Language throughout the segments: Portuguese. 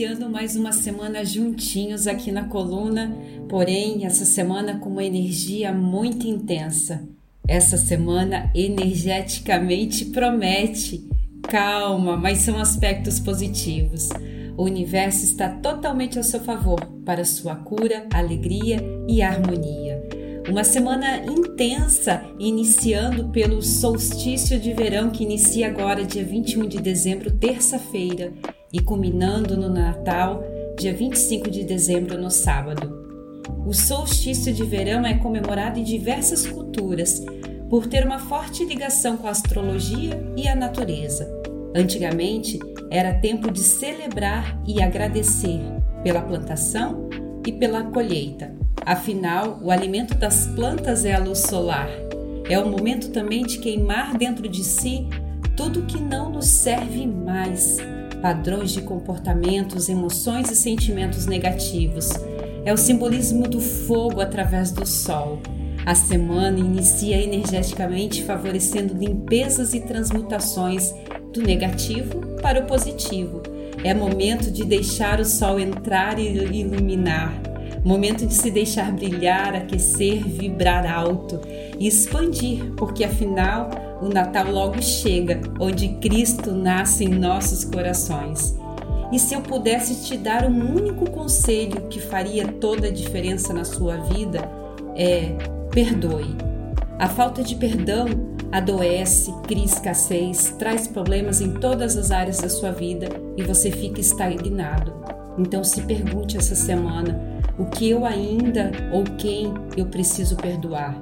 iniciando mais uma semana juntinhos aqui na coluna, porém, essa semana com uma energia muito intensa. Essa semana energeticamente promete. Calma, mas são aspectos positivos. O universo está totalmente ao seu favor para sua cura, alegria e harmonia. Uma semana intensa, iniciando pelo solstício de verão que inicia agora, dia 21 de dezembro, terça-feira, e culminando no Natal, dia 25 de dezembro, no sábado. O solstício de verão é comemorado em diversas culturas por ter uma forte ligação com a astrologia e a natureza. Antigamente, era tempo de celebrar e agradecer pela plantação e pela colheita. Afinal, o alimento das plantas é a luz solar. É o momento também de queimar dentro de si tudo que não nos serve mais, padrões de comportamentos, emoções e sentimentos negativos. É o simbolismo do fogo através do sol. A semana inicia energeticamente favorecendo limpezas e transmutações do negativo para o positivo. É momento de deixar o sol entrar e iluminar. Momento de se deixar brilhar, aquecer, vibrar alto e expandir, porque afinal o Natal logo chega, onde Cristo nasce em nossos corações. E se eu pudesse te dar um único conselho que faria toda a diferença na sua vida, é perdoe. A falta de perdão adoece, cria escassez, traz problemas em todas as áreas da sua vida e você fica estagnado. Então se pergunte essa semana o que eu ainda ou quem eu preciso perdoar.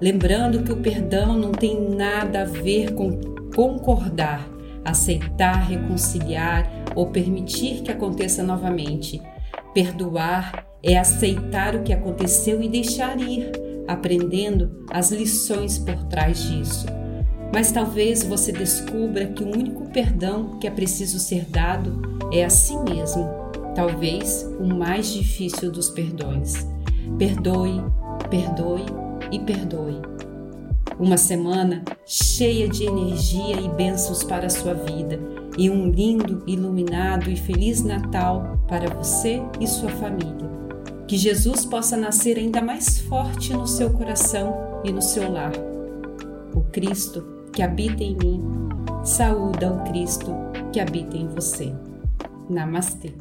Lembrando que o perdão não tem nada a ver com concordar, aceitar, reconciliar ou permitir que aconteça novamente. Perdoar é aceitar o que aconteceu e deixar ir, aprendendo as lições por trás disso. Mas talvez você descubra que o único perdão que é preciso ser dado é a si mesmo, talvez o mais difícil dos perdões. Perdoe, perdoe e perdoe. Uma semana cheia de energia e bênçãos para a sua vida e um lindo, iluminado e feliz Natal para você e sua família. Que Jesus possa nascer ainda mais forte no seu coração e no seu lar. O Cristo que habita em mim, saúda o Cristo que habita em você. Namastê.